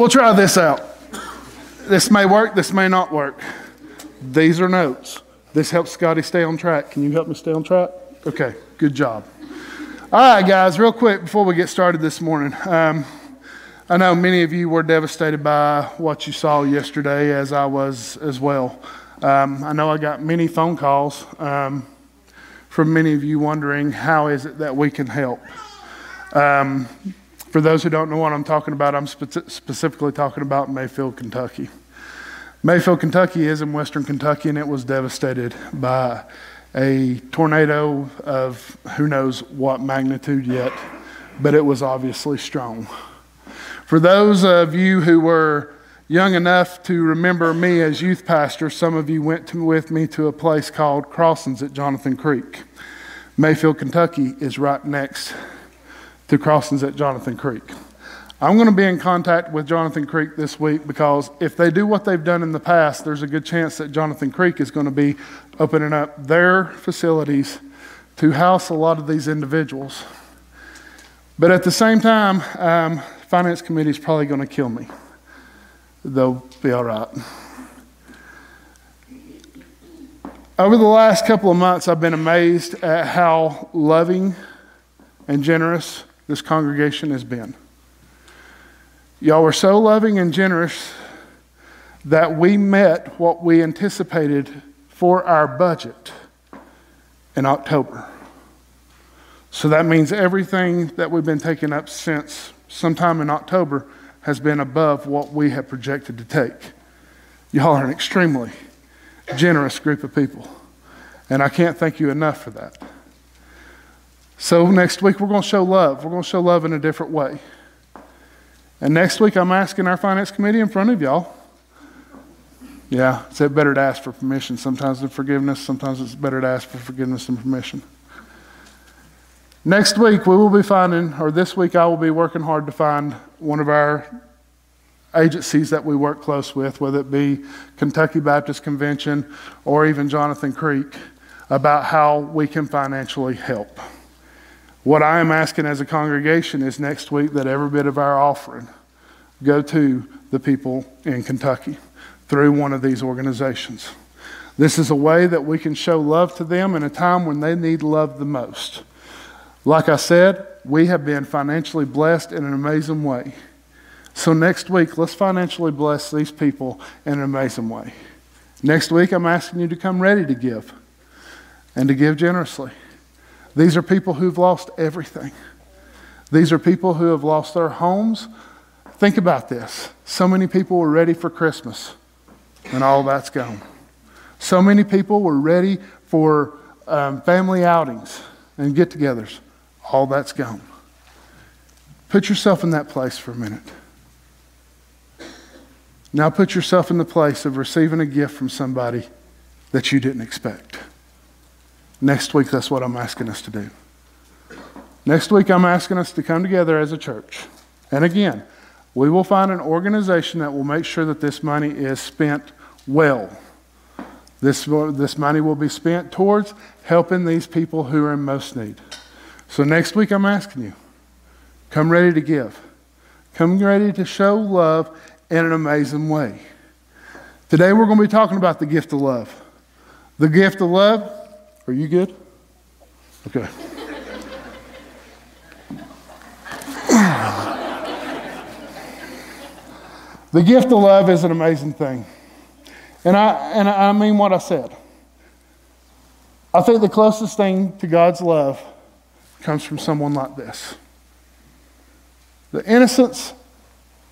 We'll try this out. This may work, this may not work. These are notes. This helps Scotty stay on track. Can you help me stay on track? Okay, good job. All right, guys, real quick before we get started this morning. Um, I know many of you were devastated by what you saw yesterday, as I was as well. Um, I know I got many phone calls um, from many of you wondering how is it that we can help. Um, for those who don't know what I'm talking about, I'm spe- specifically talking about Mayfield, Kentucky. Mayfield, Kentucky is in western Kentucky, and it was devastated by a tornado of who knows what magnitude yet, but it was obviously strong. For those of you who were young enough to remember me as youth pastor, some of you went to, with me to a place called Crossings at Jonathan Creek. Mayfield, Kentucky is right next to Crossings at Jonathan Creek. I'm going to be in contact with Jonathan Creek this week because if they do what they've done in the past, there's a good chance that Jonathan Creek is going to be opening up their facilities to house a lot of these individuals. But at the same time, um, Finance Committee is probably going to kill me. They'll be all right. Over the last couple of months, I've been amazed at how loving and generous this congregation has been. Y'all were so loving and generous that we met what we anticipated for our budget in October. So that means everything that we've been taking up since sometime in October has been above what we have projected to take. Y'all are an extremely generous group of people, and I can't thank you enough for that. So, next week we're going to show love. We're going to show love in a different way. And next week, I'm asking our finance committee in front of y'all. Yeah, it's better to ask for permission sometimes than forgiveness. Sometimes it's better to ask for forgiveness than permission. Next week, we will be finding, or this week, I will be working hard to find one of our agencies that we work close with, whether it be Kentucky Baptist Convention or even Jonathan Creek, about how we can financially help. What I am asking as a congregation is next week that every bit of our offering go to the people in Kentucky through one of these organizations. This is a way that we can show love to them in a time when they need love the most. Like I said, we have been financially blessed in an amazing way. So next week, let's financially bless these people in an amazing way. Next week, I'm asking you to come ready to give and to give generously. These are people who've lost everything. These are people who have lost their homes. Think about this. So many people were ready for Christmas, and all that's gone. So many people were ready for um, family outings and get togethers. All that's gone. Put yourself in that place for a minute. Now put yourself in the place of receiving a gift from somebody that you didn't expect. Next week, that's what I'm asking us to do. Next week, I'm asking us to come together as a church. And again, we will find an organization that will make sure that this money is spent well. This, this money will be spent towards helping these people who are in most need. So next week, I'm asking you come ready to give, come ready to show love in an amazing way. Today, we're going to be talking about the gift of love. The gift of love are you good? Okay. the gift of love is an amazing thing. And I, and I mean what I said. I think the closest thing to God's love comes from someone like this. The innocence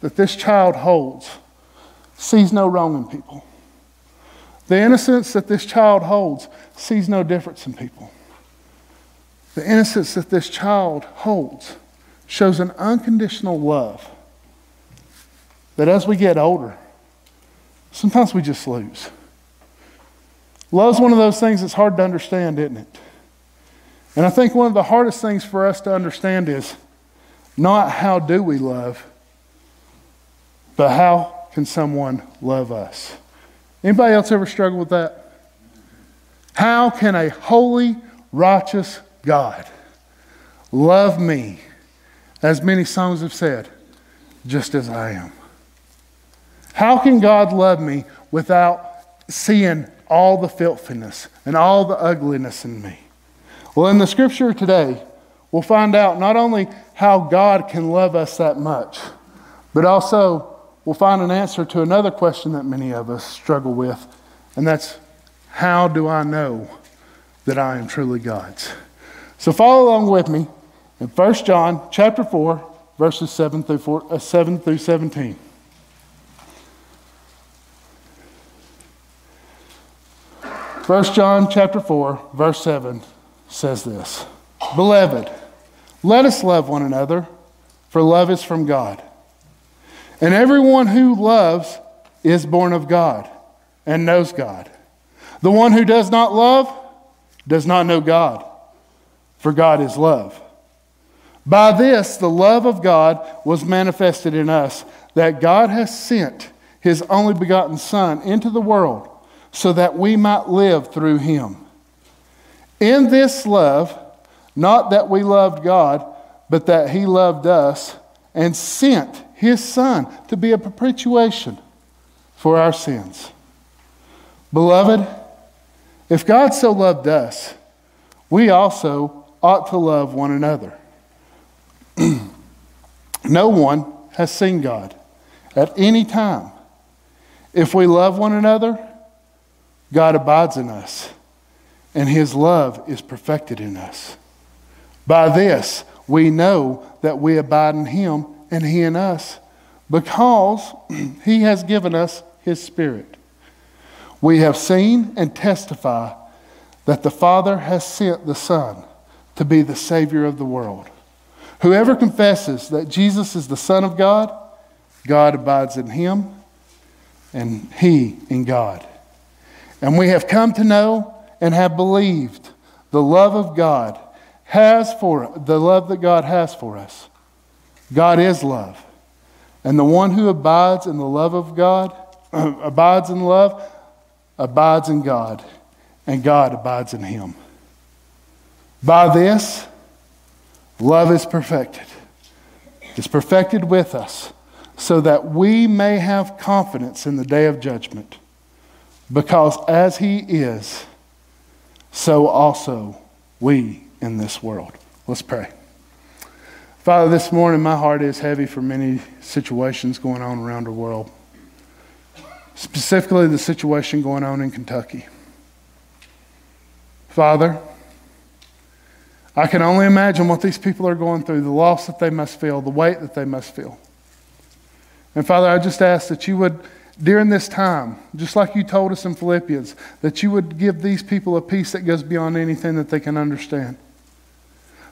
that this child holds sees no wrong in people. The innocence that this child holds sees no difference in people. The innocence that this child holds shows an unconditional love that as we get older, sometimes we just lose. Love's one of those things that's hard to understand, isn't it? And I think one of the hardest things for us to understand is not how do we love, but how can someone love us? Anybody else ever struggle with that? How can a holy, righteous God love me, as many songs have said, just as I am? How can God love me without seeing all the filthiness and all the ugliness in me? Well, in the scripture today, we'll find out not only how God can love us that much, but also we'll find an answer to another question that many of us struggle with, and that's how do I know that I am truly God's? So follow along with me in 1 John chapter 4, verses 7 through, 4, uh, 7 through 17. First John chapter 4, verse 7 says this Beloved, let us love one another, for love is from God. And everyone who loves is born of God and knows God. The one who does not love does not know God, for God is love. By this, the love of God was manifested in us, that God has sent his only begotten Son into the world so that we might live through him. In this love, not that we loved God, but that he loved us and sent his Son to be a propitiation for our sins. Beloved, if God so loved us, we also ought to love one another. no one has seen God at any time. If we love one another, God abides in us, and his love is perfected in us. By this, we know that we abide in him and he in us, because he has given us his Spirit. We have seen and testify that the Father has sent the Son to be the Savior of the world. Whoever confesses that Jesus is the Son of God, God abides in him, and he in God. And we have come to know and have believed the love of God has for the love that God has for us. God is love. And the one who abides in the love of God, abides in love, abides in God, and God abides in him. By this, love is perfected. It's perfected with us so that we may have confidence in the day of judgment. Because as he is, so also we in this world. Let's pray. Father, this morning my heart is heavy for many situations going on around the world, specifically the situation going on in Kentucky. Father, I can only imagine what these people are going through, the loss that they must feel, the weight that they must feel. And Father, I just ask that you would during this time, just like you told us in Philippians, that you would give these people a peace that goes beyond anything that they can understand.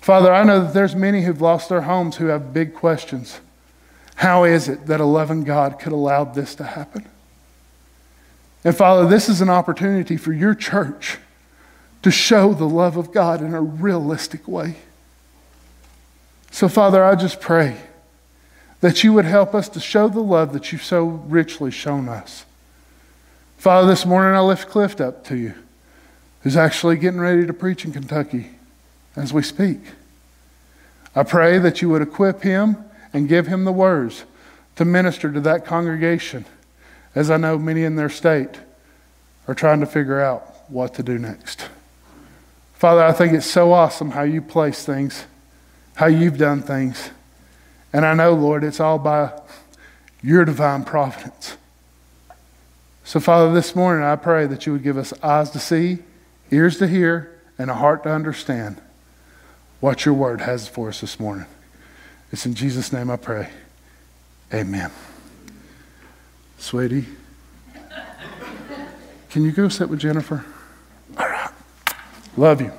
Father, I know that there's many who've lost their homes who have big questions. How is it that a loving God could allow this to happen? And Father, this is an opportunity for your church to show the love of God in a realistic way. So, Father, I just pray that you would help us to show the love that you've so richly shown us. Father, this morning I lift Clift up to you, who's actually getting ready to preach in Kentucky as we speak. I pray that you would equip him and give him the words to minister to that congregation, as I know many in their state are trying to figure out what to do next. Father, I think it's so awesome how you place things, how you've done things. And I know, Lord, it's all by your divine providence. So, Father, this morning I pray that you would give us eyes to see, ears to hear, and a heart to understand what your word has for us this morning. It's in Jesus' name I pray. Amen. Sweetie, can you go sit with Jennifer? All right. Love you.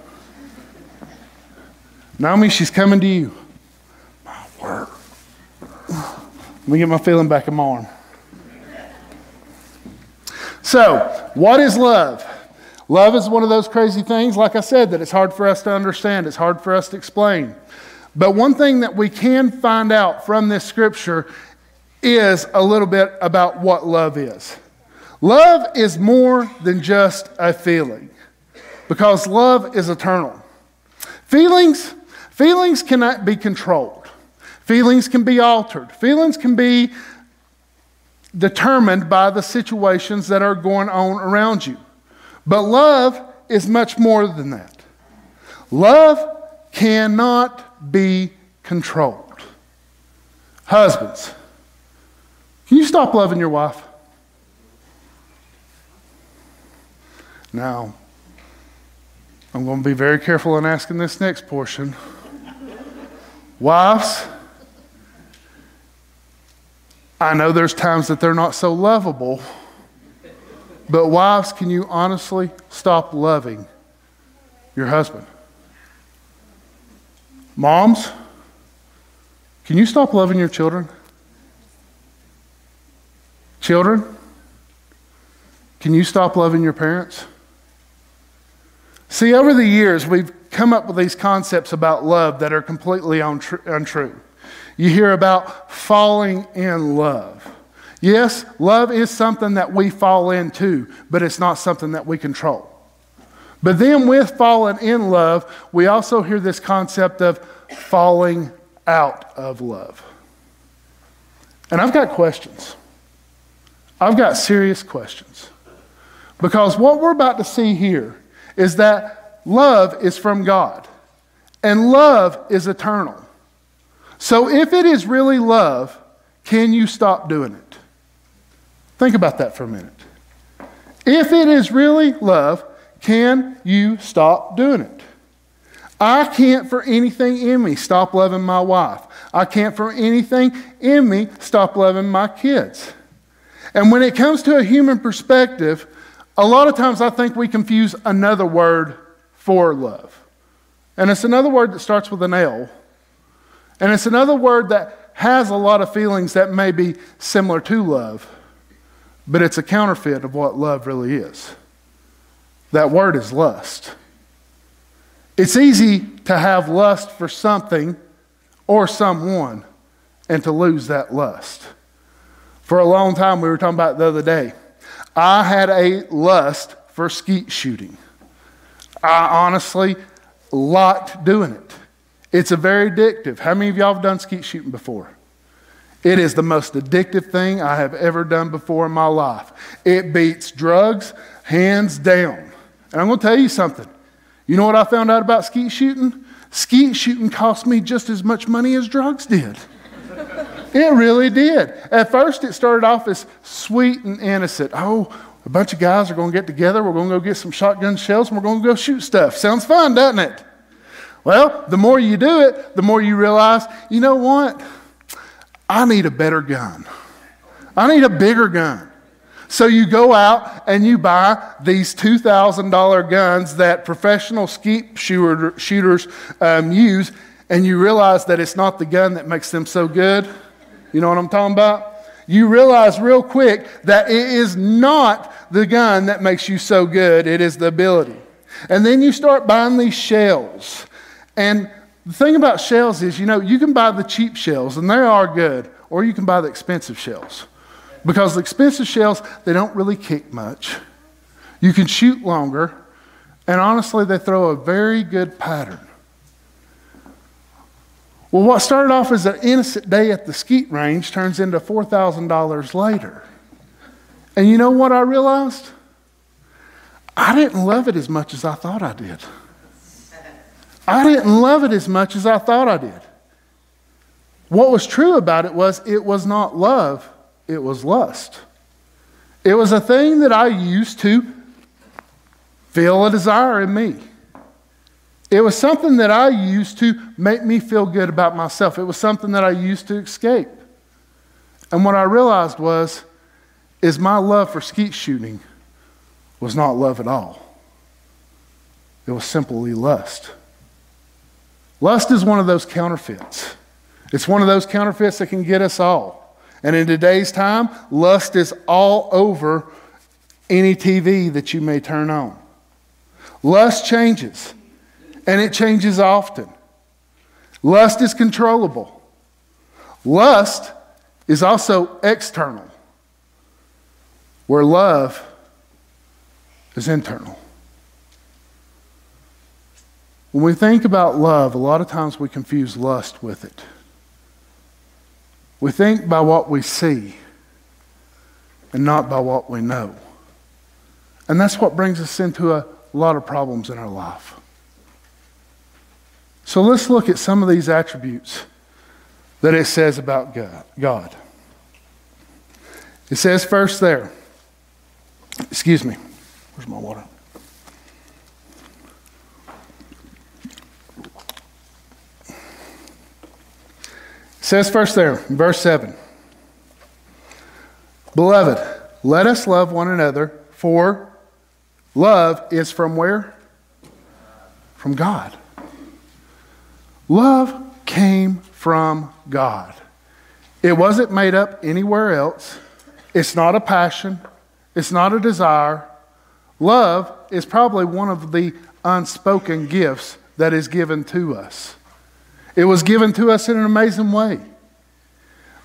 Naomi, she's coming to you. My word. Let me get my feeling back in my arm. So, what is love? Love is one of those crazy things, like I said, that it's hard for us to understand, it's hard for us to explain. But one thing that we can find out from this scripture is a little bit about what love is. Love is more than just a feeling, because love is eternal. Feelings, feelings cannot be controlled. Feelings can be altered. Feelings can be determined by the situations that are going on around you. But love is much more than that. Love cannot be controlled. Husbands, can you stop loving your wife? Now, I'm going to be very careful in asking this next portion. Wives, I know there's times that they're not so lovable, but wives, can you honestly stop loving your husband? Moms, can you stop loving your children? Children, can you stop loving your parents? See, over the years, we've come up with these concepts about love that are completely untrue. You hear about falling in love. Yes, love is something that we fall into, but it's not something that we control. But then, with falling in love, we also hear this concept of falling out of love. And I've got questions. I've got serious questions. Because what we're about to see here is that love is from God, and love is eternal. So if it is really love, can you stop doing it? Think about that for a minute. If it is really love, can you stop doing it? I can't for anything in me stop loving my wife. I can't for anything in me stop loving my kids. And when it comes to a human perspective, a lot of times I think we confuse another word for love. And it's another word that starts with an L. And it's another word that has a lot of feelings that may be similar to love, but it's a counterfeit of what love really is. That word is lust. It's easy to have lust for something or someone and to lose that lust. For a long time, we were talking about the other day. I had a lust for skeet shooting. I honestly liked doing it. It's a very addictive. How many of y'all have done skeet shooting before? It is the most addictive thing I have ever done before in my life. It beats drugs hands down. And I'm going to tell you something. You know what I found out about skeet shooting? Skeet shooting cost me just as much money as drugs did. It really did. At first, it started off as sweet and innocent. Oh, a bunch of guys are going to get together. We're going to go get some shotgun shells and we're going to go shoot stuff. Sounds fun, doesn't it? Well, the more you do it, the more you realize, you know what? I need a better gun. I need a bigger gun. So you go out and you buy these $2,000 guns that professional skeet shooter, shooters um, use, and you realize that it's not the gun that makes them so good. You know what I'm talking about? You realize real quick that it is not the gun that makes you so good, it is the ability. And then you start buying these shells. And the thing about shells is, you know, you can buy the cheap shells, and they are good, or you can buy the expensive shells. Because the expensive shells, they don't really kick much. You can shoot longer, and honestly, they throw a very good pattern. Well, what started off as an innocent day at the skeet range turns into $4,000 later. And you know what I realized? I didn't love it as much as I thought I did. I didn't love it as much as I thought I did. What was true about it was it was not love, it was lust. It was a thing that I used to feel a desire in me. It was something that I used to make me feel good about myself. It was something that I used to escape. And what I realized was, is my love for skeet shooting was not love at all. It was simply lust. Lust is one of those counterfeits. It's one of those counterfeits that can get us all. And in today's time, lust is all over any TV that you may turn on. Lust changes and it changes often. Lust is controllable. Lust is also external, where love is internal. When we think about love, a lot of times we confuse lust with it. We think by what we see. and not by what we know. And that's what brings us into a lot of problems in our life. So let's look at some of these attributes that it says about God. It says first there, excuse me, where's my water? Says first there, verse 7. Beloved, let us love one another, for love is from where? From God. Love came from God. It wasn't made up anywhere else. It's not a passion. It's not a desire. Love is probably one of the unspoken gifts that is given to us. It was given to us in an amazing way.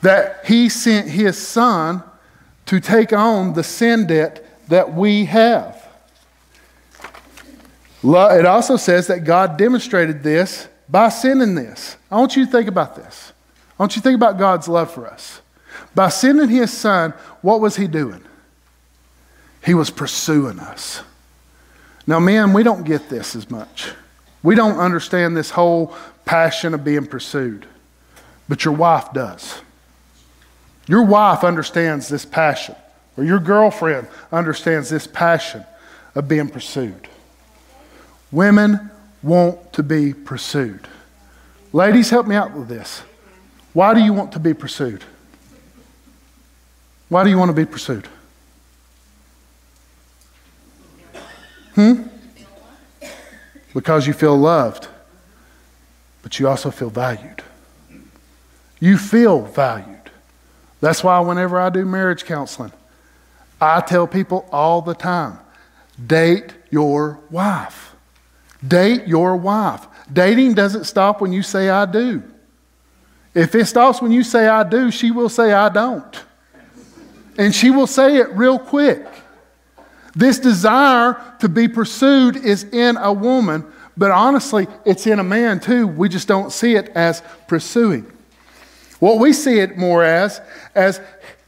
That He sent His Son to take on the sin debt that we have. It also says that God demonstrated this by sending this. I want you to think about this. I want you to think about God's love for us. By sending his son, what was he doing? He was pursuing us. Now, men, we don't get this as much. We don't understand this whole passion of being pursued, but your wife does. Your wife understands this passion, or your girlfriend understands this passion of being pursued. Women want to be pursued. Ladies, help me out with this. Why do you want to be pursued? Why do you want to be pursued? Hmm? Because you feel loved, but you also feel valued. You feel valued. That's why, whenever I do marriage counseling, I tell people all the time date your wife. Date your wife. Dating doesn't stop when you say, I do. If it stops when you say, I do, she will say, I don't. And she will say it real quick. This desire to be pursued is in a woman, but honestly, it's in a man too. We just don't see it as pursuing. What we see it more as, as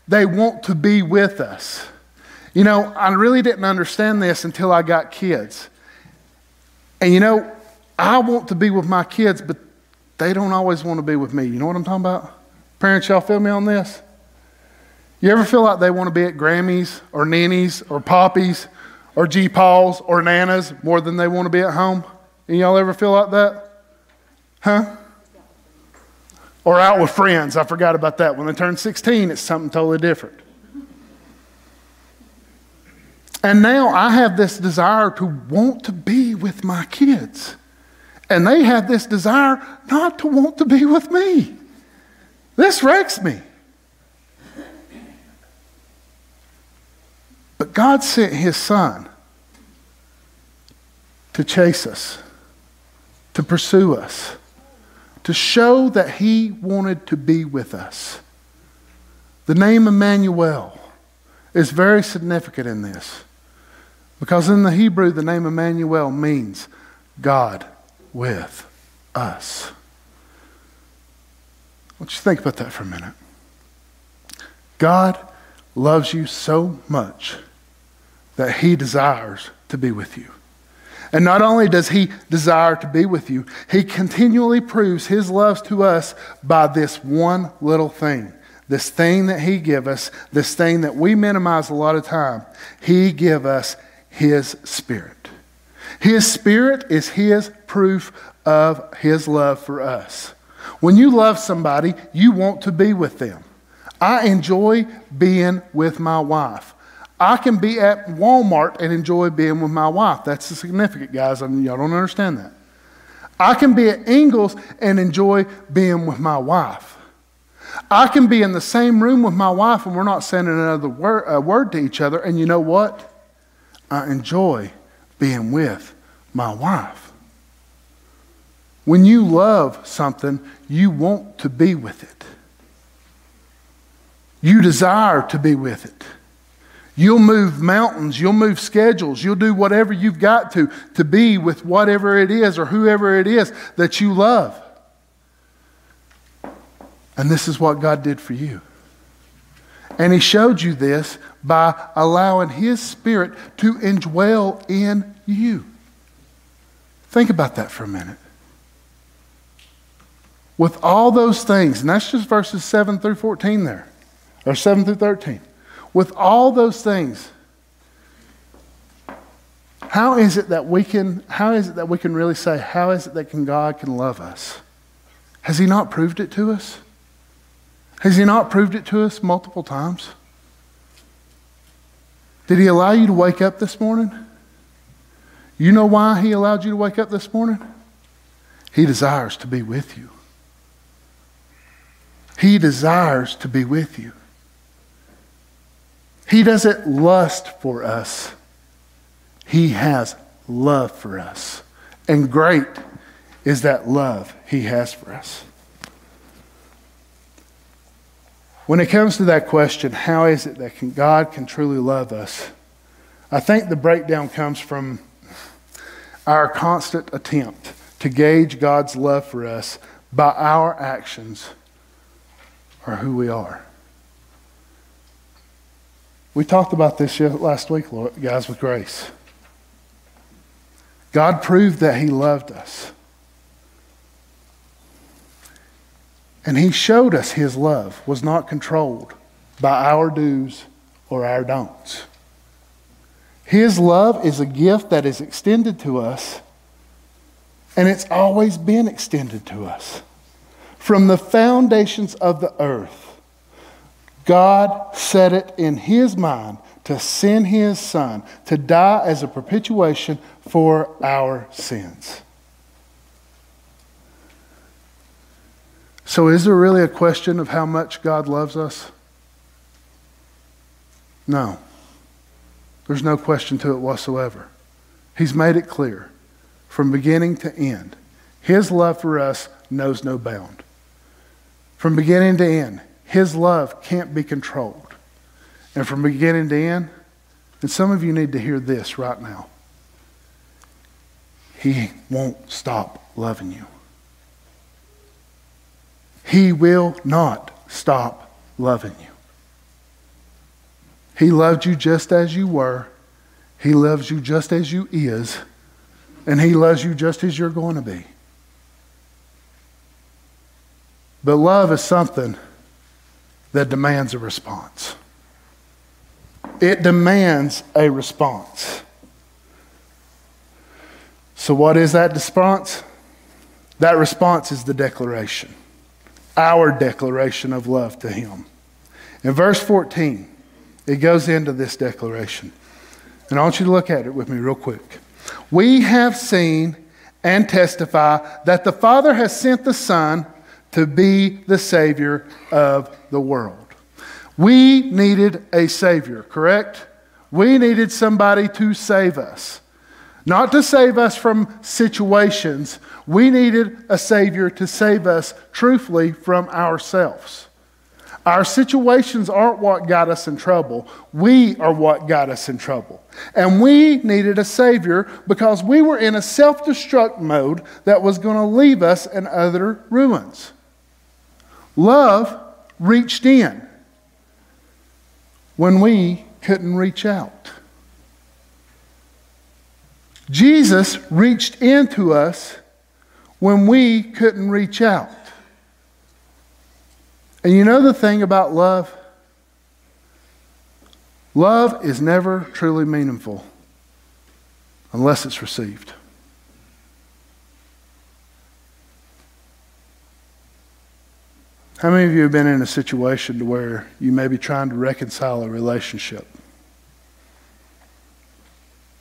they want to be with us. You know, I really didn't understand this until I got kids. And you know, I want to be with my kids, but they don't always want to be with me. You know what I'm talking about? Parents, y'all feel me on this? You ever feel like they want to be at Grammy's or Nanny's or Poppy's or G Paul's or Nana's more than they want to be at home? And y'all ever feel like that? Huh? Or out with friends. I forgot about that. When they turn 16, it's something totally different. And now I have this desire to want to be with my kids. And they have this desire not to want to be with me. This wrecks me. But God sent his son to chase us, to pursue us, to show that he wanted to be with us. The name Emmanuel is very significant in this. Because in the Hebrew, the name Emmanuel means God with us. I want you think about that for a minute. God loves you so much that he desires to be with you. And not only does he desire to be with you, he continually proves his love to us by this one little thing. This thing that he give us, this thing that we minimize a lot of time. He give us his Spirit. His Spirit is His proof of His love for us. When you love somebody, you want to be with them. I enjoy being with my wife. I can be at Walmart and enjoy being with my wife. That's significant, guys. I mean, y'all don't understand that. I can be at Ingles and enjoy being with my wife. I can be in the same room with my wife and we're not saying another word, uh, word to each other. And you know what? I enjoy being with my wife. When you love something, you want to be with it. You desire to be with it. You'll move mountains, you'll move schedules, you'll do whatever you've got to to be with whatever it is or whoever it is that you love. And this is what God did for you. And he showed you this by allowing his spirit to indwell in you. Think about that for a minute. With all those things, and that's just verses 7 through 14 there, or 7 through 13. With all those things, how is it that we can, how is it that we can really say, how is it that can God can love us? Has he not proved it to us? Has he not proved it to us multiple times? Did he allow you to wake up this morning? You know why he allowed you to wake up this morning? He desires to be with you. He desires to be with you. He doesn't lust for us. He has love for us. And great is that love He has for us. When it comes to that question, how is it that can, God can truly love us? I think the breakdown comes from our constant attempt to gauge God's love for us by our actions or who we are. We talked about this last week, guys, with grace. God proved that He loved us. And He showed us His love was not controlled by our do's or our don'ts. His love is a gift that is extended to us, and it's always been extended to us. From the foundations of the earth, God set it in His mind to send his son to die as a propitiation for our sins. So, is there really a question of how much God loves us? No. There's no question to it whatsoever. He's made it clear from beginning to end. His love for us knows no bound. From beginning to end, His love can't be controlled. And from beginning to end, and some of you need to hear this right now. He won't stop loving you. He will not stop loving you. He loved you just as you were. He loves you just as you is. And he loves you just as you're going to be. But love is something that demands a response it demands a response. So, what is that response? That response is the declaration, our declaration of love to Him. In verse 14, it goes into this declaration. And I want you to look at it with me real quick. We have seen and testify that the Father has sent the Son to be the Savior of the world. We needed a Savior, correct? We needed somebody to save us. Not to save us from situations. We needed a Savior to save us truthfully from ourselves. Our situations aren't what got us in trouble. We are what got us in trouble. And we needed a Savior because we were in a self destruct mode that was going to leave us in utter ruins. Love reached in when we couldn't reach out. Jesus reached into us when we couldn't reach out. And you know the thing about love? Love is never truly meaningful unless it's received. How many of you have been in a situation to where you may be trying to reconcile a relationship?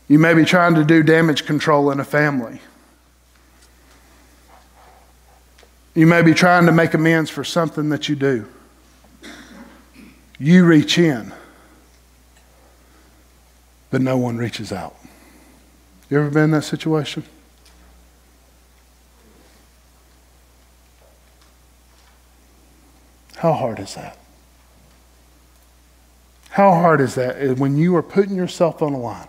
You may be trying to do damage control in a family. You may be trying to make amends for something that you do. You reach in, but no one reaches out. You ever been in that situation? How hard is that? How hard is that eh, when you are putting yourself on the line?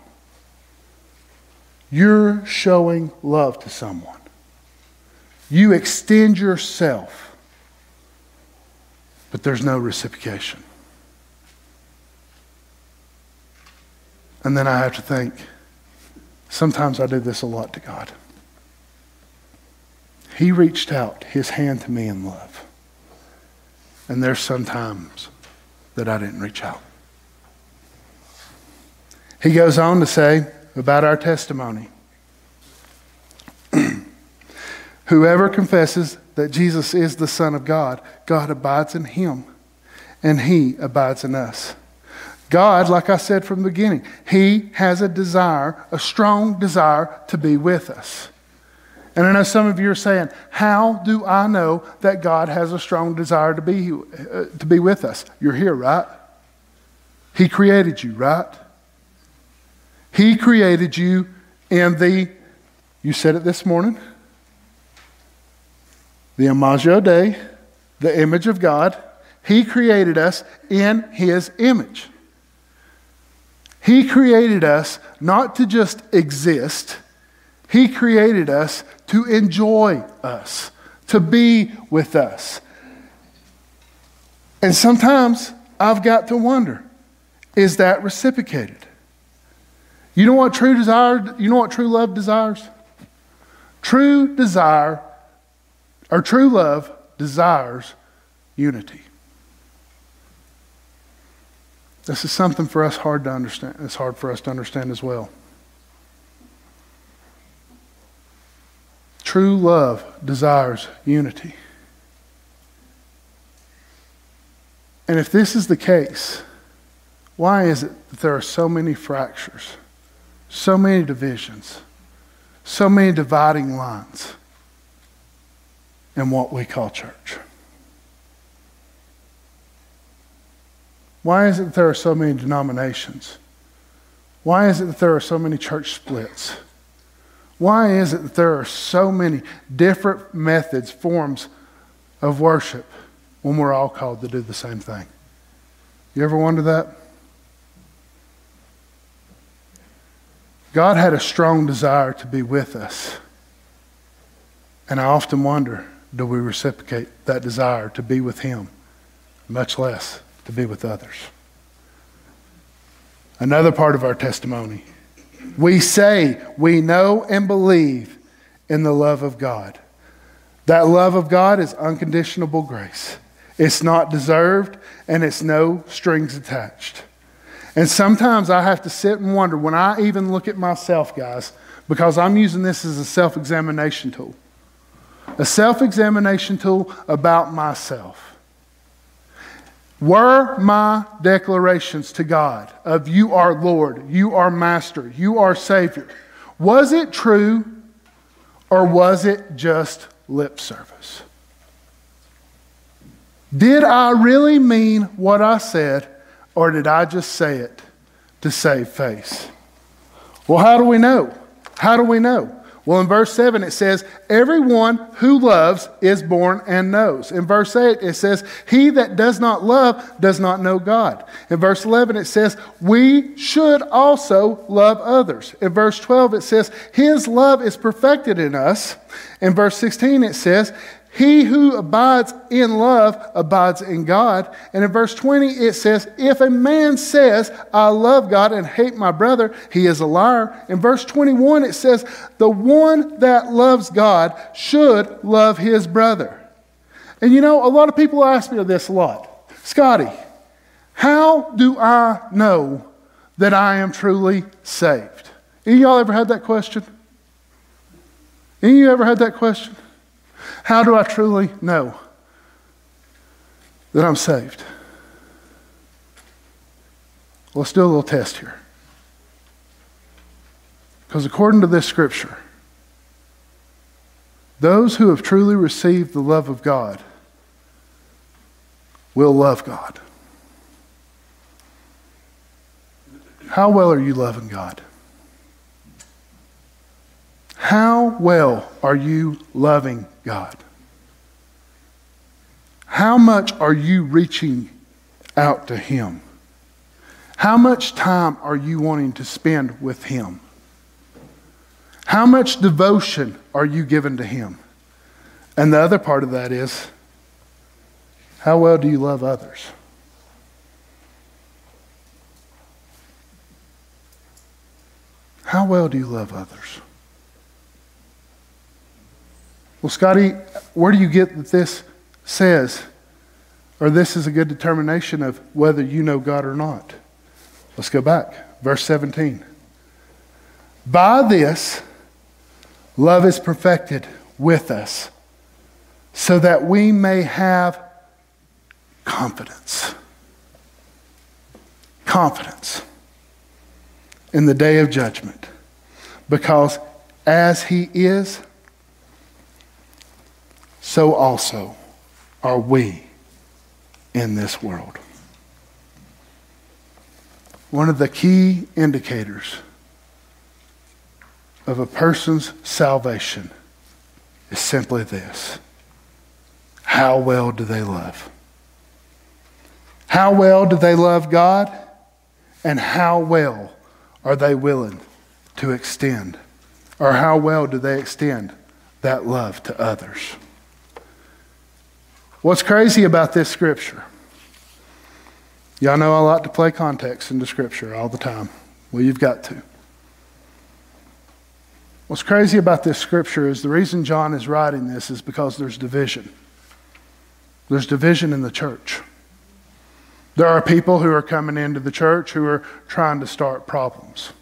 You're showing love to someone. You extend yourself, but there's no reciprocation. And then I have to think, sometimes I do this a lot to God. He reached out his hand to me in love. And there's some times that I didn't reach out. He goes on to say about our testimony Whoever confesses that Jesus is the Son of God, God abides in him, and he abides in us. God, like I said from the beginning, he has a desire, a strong desire to be with us. And I know some of you are saying, How do I know that God has a strong desire to be, uh, to be with us? You're here, right? He created you, right? He created you in the, you said it this morning, the Imago Dei, the image of God. He created us in His image. He created us not to just exist, He created us to enjoy us, to be with us. And sometimes I've got to wonder is that reciprocated? You know what true desire, you know what true love desires? True desire, or true love desires unity. This is something for us hard to understand. It's hard for us to understand as well. True love desires unity. And if this is the case, why is it that there are so many fractures, so many divisions, so many dividing lines in what we call church? Why is it that there are so many denominations? Why is it that there are so many church splits? Why is it that there are so many different methods, forms of worship when we're all called to do the same thing? You ever wonder that? God had a strong desire to be with us. And I often wonder do we reciprocate that desire to be with Him, much less to be with others. Another part of our testimony we say we know and believe in the love of God. That love of God is unconditional grace. It's not deserved and it's no strings attached. And sometimes I have to sit and wonder when I even look at myself, guys, because I'm using this as a self examination tool. A self examination tool about myself. Were my declarations to God of you are Lord, you are Master, you are Savior, was it true or was it just lip service? Did I really mean what I said or did I just say it to save face? Well, how do we know? How do we know? Well, in verse 7, it says, Everyone who loves is born and knows. In verse 8, it says, He that does not love does not know God. In verse 11, it says, We should also love others. In verse 12, it says, His love is perfected in us. In verse 16, it says, he who abides in love abides in God. And in verse 20, it says, If a man says, I love God and hate my brother, he is a liar. In verse 21, it says, The one that loves God should love his brother. And you know, a lot of people ask me this a lot Scotty, how do I know that I am truly saved? Any of y'all ever had that question? Any of you ever had that question? How do I truly know that I'm saved? Let's do a little test here. Because according to this scripture, those who have truly received the love of God will love God. How well are you loving God? How well are you loving God? How much are you reaching out to Him? How much time are you wanting to spend with Him? How much devotion are you giving to Him? And the other part of that is how well do you love others? How well do you love others? Well, Scotty, where do you get that this says, or this is a good determination of whether you know God or not? Let's go back. Verse 17. By this, love is perfected with us, so that we may have confidence. Confidence in the day of judgment. Because as he is, so also are we in this world. One of the key indicators of a person's salvation is simply this How well do they love? How well do they love God? And how well are they willing to extend? Or how well do they extend that love to others? What's crazy about this scripture? Y'all know I like to play context into scripture all the time. Well, you've got to. What's crazy about this scripture is the reason John is writing this is because there's division. There's division in the church. There are people who are coming into the church who are trying to start problems.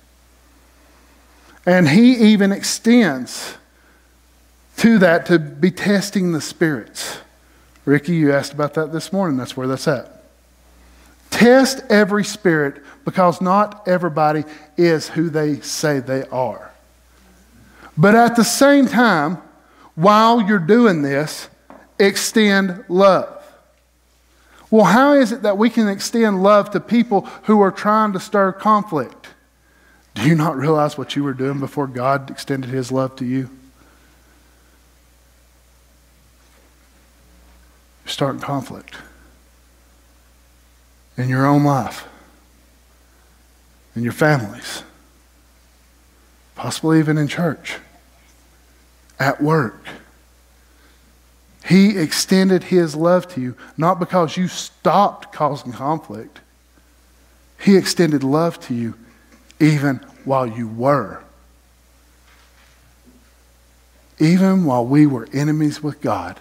And he even extends to that to be testing the spirits. Ricky, you asked about that this morning. That's where that's at. Test every spirit because not everybody is who they say they are. But at the same time, while you're doing this, extend love. Well, how is it that we can extend love to people who are trying to stir conflict? Do you not realize what you were doing before God extended his love to you? Starting conflict in your own life, in your families, possibly even in church, at work. He extended his love to you, not because you stopped causing conflict. He extended love to you even while you were. Even while we were enemies with God,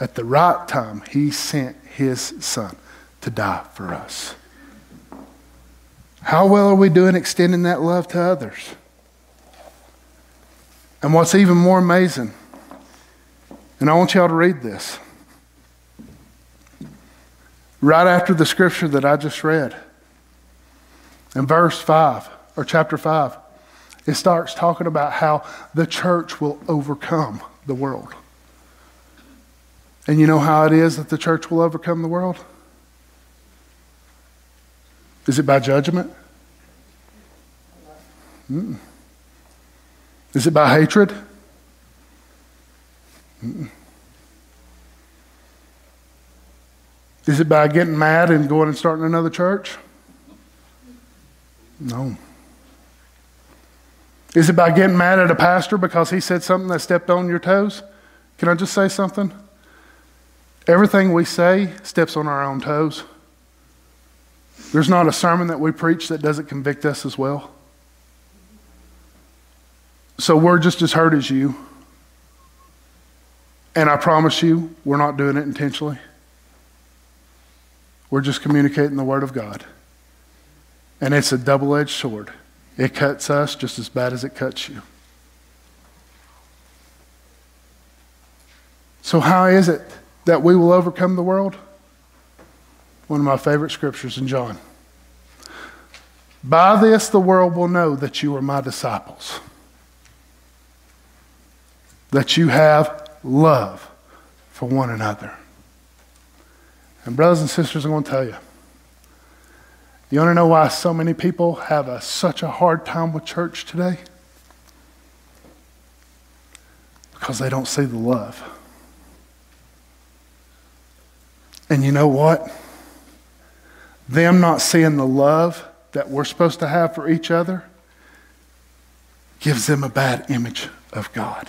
at the right time, he sent his son to die for us. How well are we doing extending that love to others? And what's even more amazing, and I want y'all to read this. Right after the scripture that I just read, in verse 5, or chapter 5, it starts talking about how the church will overcome the world. And you know how it is that the church will overcome the world? Is it by judgment? Mm-mm. Is it by hatred? Mm-mm. Is it by getting mad and going and starting another church? No. Is it by getting mad at a pastor because he said something that stepped on your toes? Can I just say something? Everything we say steps on our own toes. There's not a sermon that we preach that doesn't convict us as well. So we're just as hurt as you. And I promise you, we're not doing it intentionally. We're just communicating the Word of God. And it's a double edged sword. It cuts us just as bad as it cuts you. So, how is it that we will overcome the world? One of my favorite scriptures in John. By this, the world will know that you are my disciples that you have love for one another. And, brothers and sisters, I'm going to tell you. You want to know why so many people have a, such a hard time with church today? Because they don't see the love. And you know what? Them not seeing the love that we're supposed to have for each other gives them a bad image of God.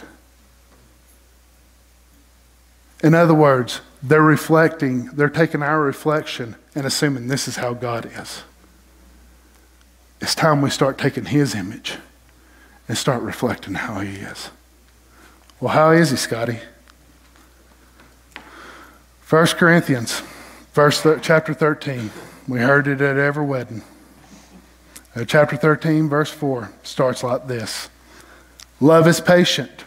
In other words, they're reflecting, they're taking our reflection and assuming this is how God is. It's time we start taking His image and start reflecting how He is. Well, how is He, Scotty? 1 Corinthians, verse th- chapter 13. We heard it at every wedding. Uh, chapter 13, verse 4 starts like this Love is patient.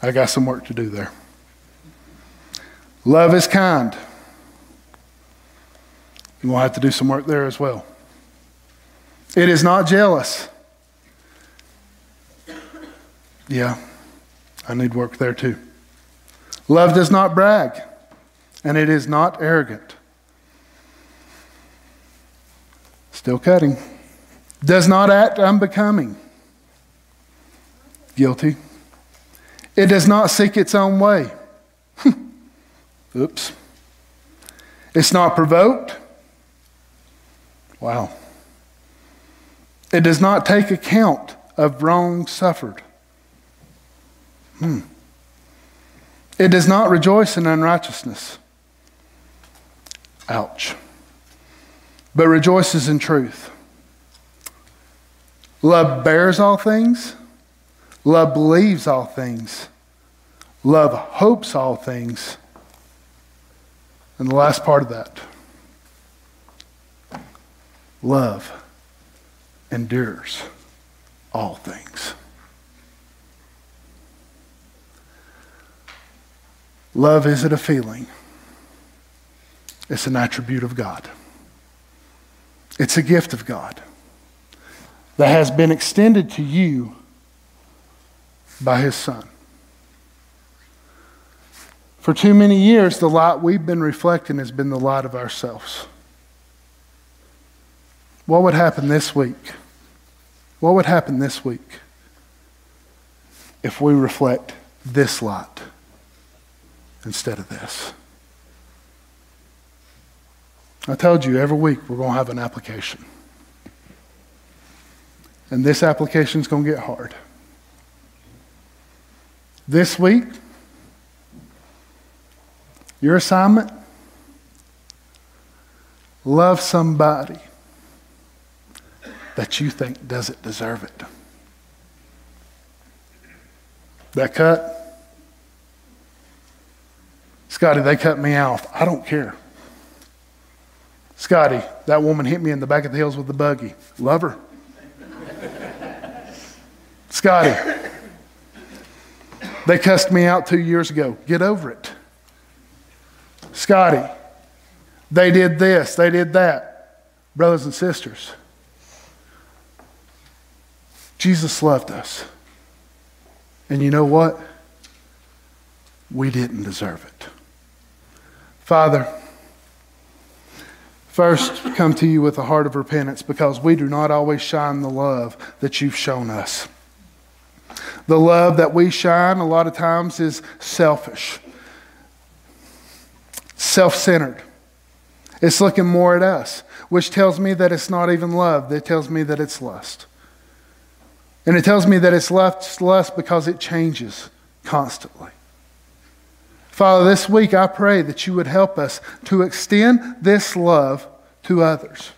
I got some work to do there. Love is kind. You will have to do some work there as well. It is not jealous. Yeah, I need work there too. Love does not brag, and it is not arrogant. Still cutting. Does not act unbecoming. Guilty. It does not seek its own way. Oops. It's not provoked. Wow. It does not take account of wrong suffered. Hmm. It does not rejoice in unrighteousness. Ouch. But rejoices in truth. Love bears all things. Love believes all things. Love hopes all things. And the last part of that love endures all things. Love isn't a feeling, it's an attribute of God. It's a gift of God that has been extended to you by His Son. For too many years, the light we've been reflecting has been the light of ourselves. What would happen this week? What would happen this week if we reflect this light instead of this? I told you every week we're going to have an application. And this application is going to get hard. This week, your assignment love somebody that you think doesn't deserve it. That cut? Scotty, they cut me off. I don't care. Scotty, that woman hit me in the back of the hills with the buggy. Love her. Scotty, they cussed me out two years ago. Get over it. Scotty, they did this, they did that. Brothers and sisters, Jesus loved us. And you know what? We didn't deserve it. Father, first come to you with a heart of repentance because we do not always shine the love that you've shown us. The love that we shine a lot of times is selfish, self centered. It's looking more at us, which tells me that it's not even love. That tells me that it's lust. And it tells me that it's lust because it changes constantly. Father, this week I pray that you would help us to extend this love to others.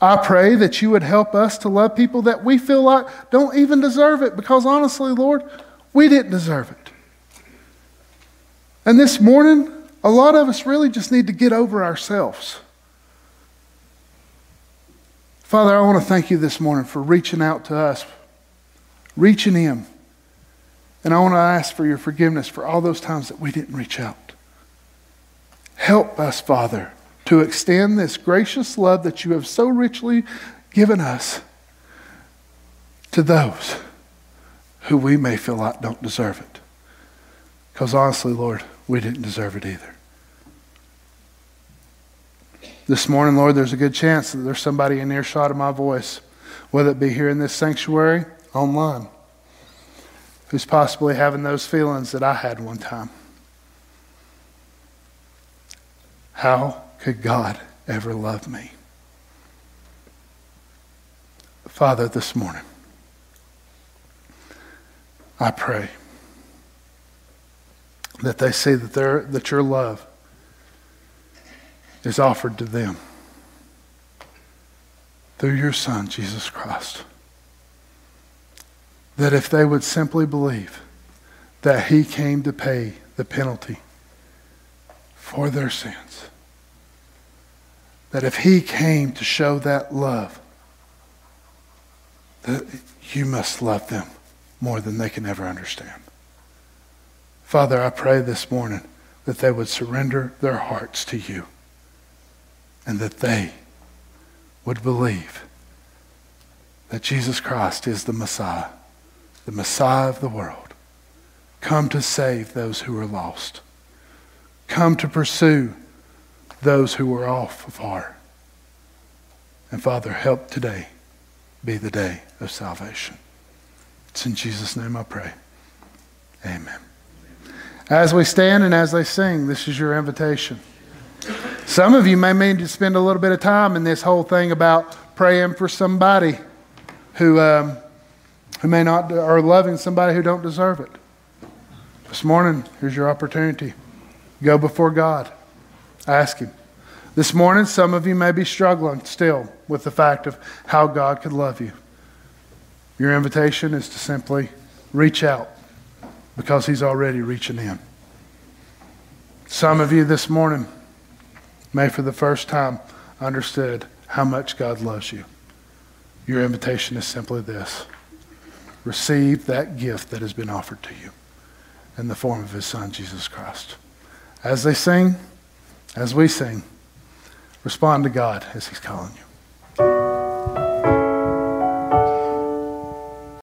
I pray that you would help us to love people that we feel like don't even deserve it because honestly, Lord, we didn't deserve it. And this morning, a lot of us really just need to get over ourselves. Father, I want to thank you this morning for reaching out to us, reaching in. And I want to ask for your forgiveness for all those times that we didn't reach out. Help us, Father, to extend this gracious love that you have so richly given us to those who we may feel like don't deserve it. Because honestly, Lord, we didn't deserve it either. This morning, Lord, there's a good chance that there's somebody in earshot of my voice, whether it be here in this sanctuary, online, who's possibly having those feelings that I had one time. How could God ever love me? Father, this morning, I pray that they see that, that your love is offered to them. through your Son, Jesus Christ. That if they would simply believe that He came to pay the penalty for their sins, that if He came to show that love, that you must love them more than they can ever understand. Father, I pray this morning that they would surrender their hearts to you and that they would believe that Jesus Christ is the Messiah, the Messiah of the world, come to save those who are lost, come to pursue those who are off of heart. And Father, help today be the day of salvation. It's in Jesus' name I pray. Amen. As we stand and as they sing, this is your invitation. Some of you may need to spend a little bit of time in this whole thing about praying for somebody who, um, who may not, are loving somebody who don't deserve it. This morning, here's your opportunity. Go before God. Ask Him. This morning, some of you may be struggling still with the fact of how God could love you. Your invitation is to simply reach out because He's already reaching in. Some of you this morning may, for the first time, understood how much God loves you. Your invitation is simply this receive that gift that has been offered to you in the form of His Son, Jesus Christ. As they sing, as we sing, respond to God as He's calling you.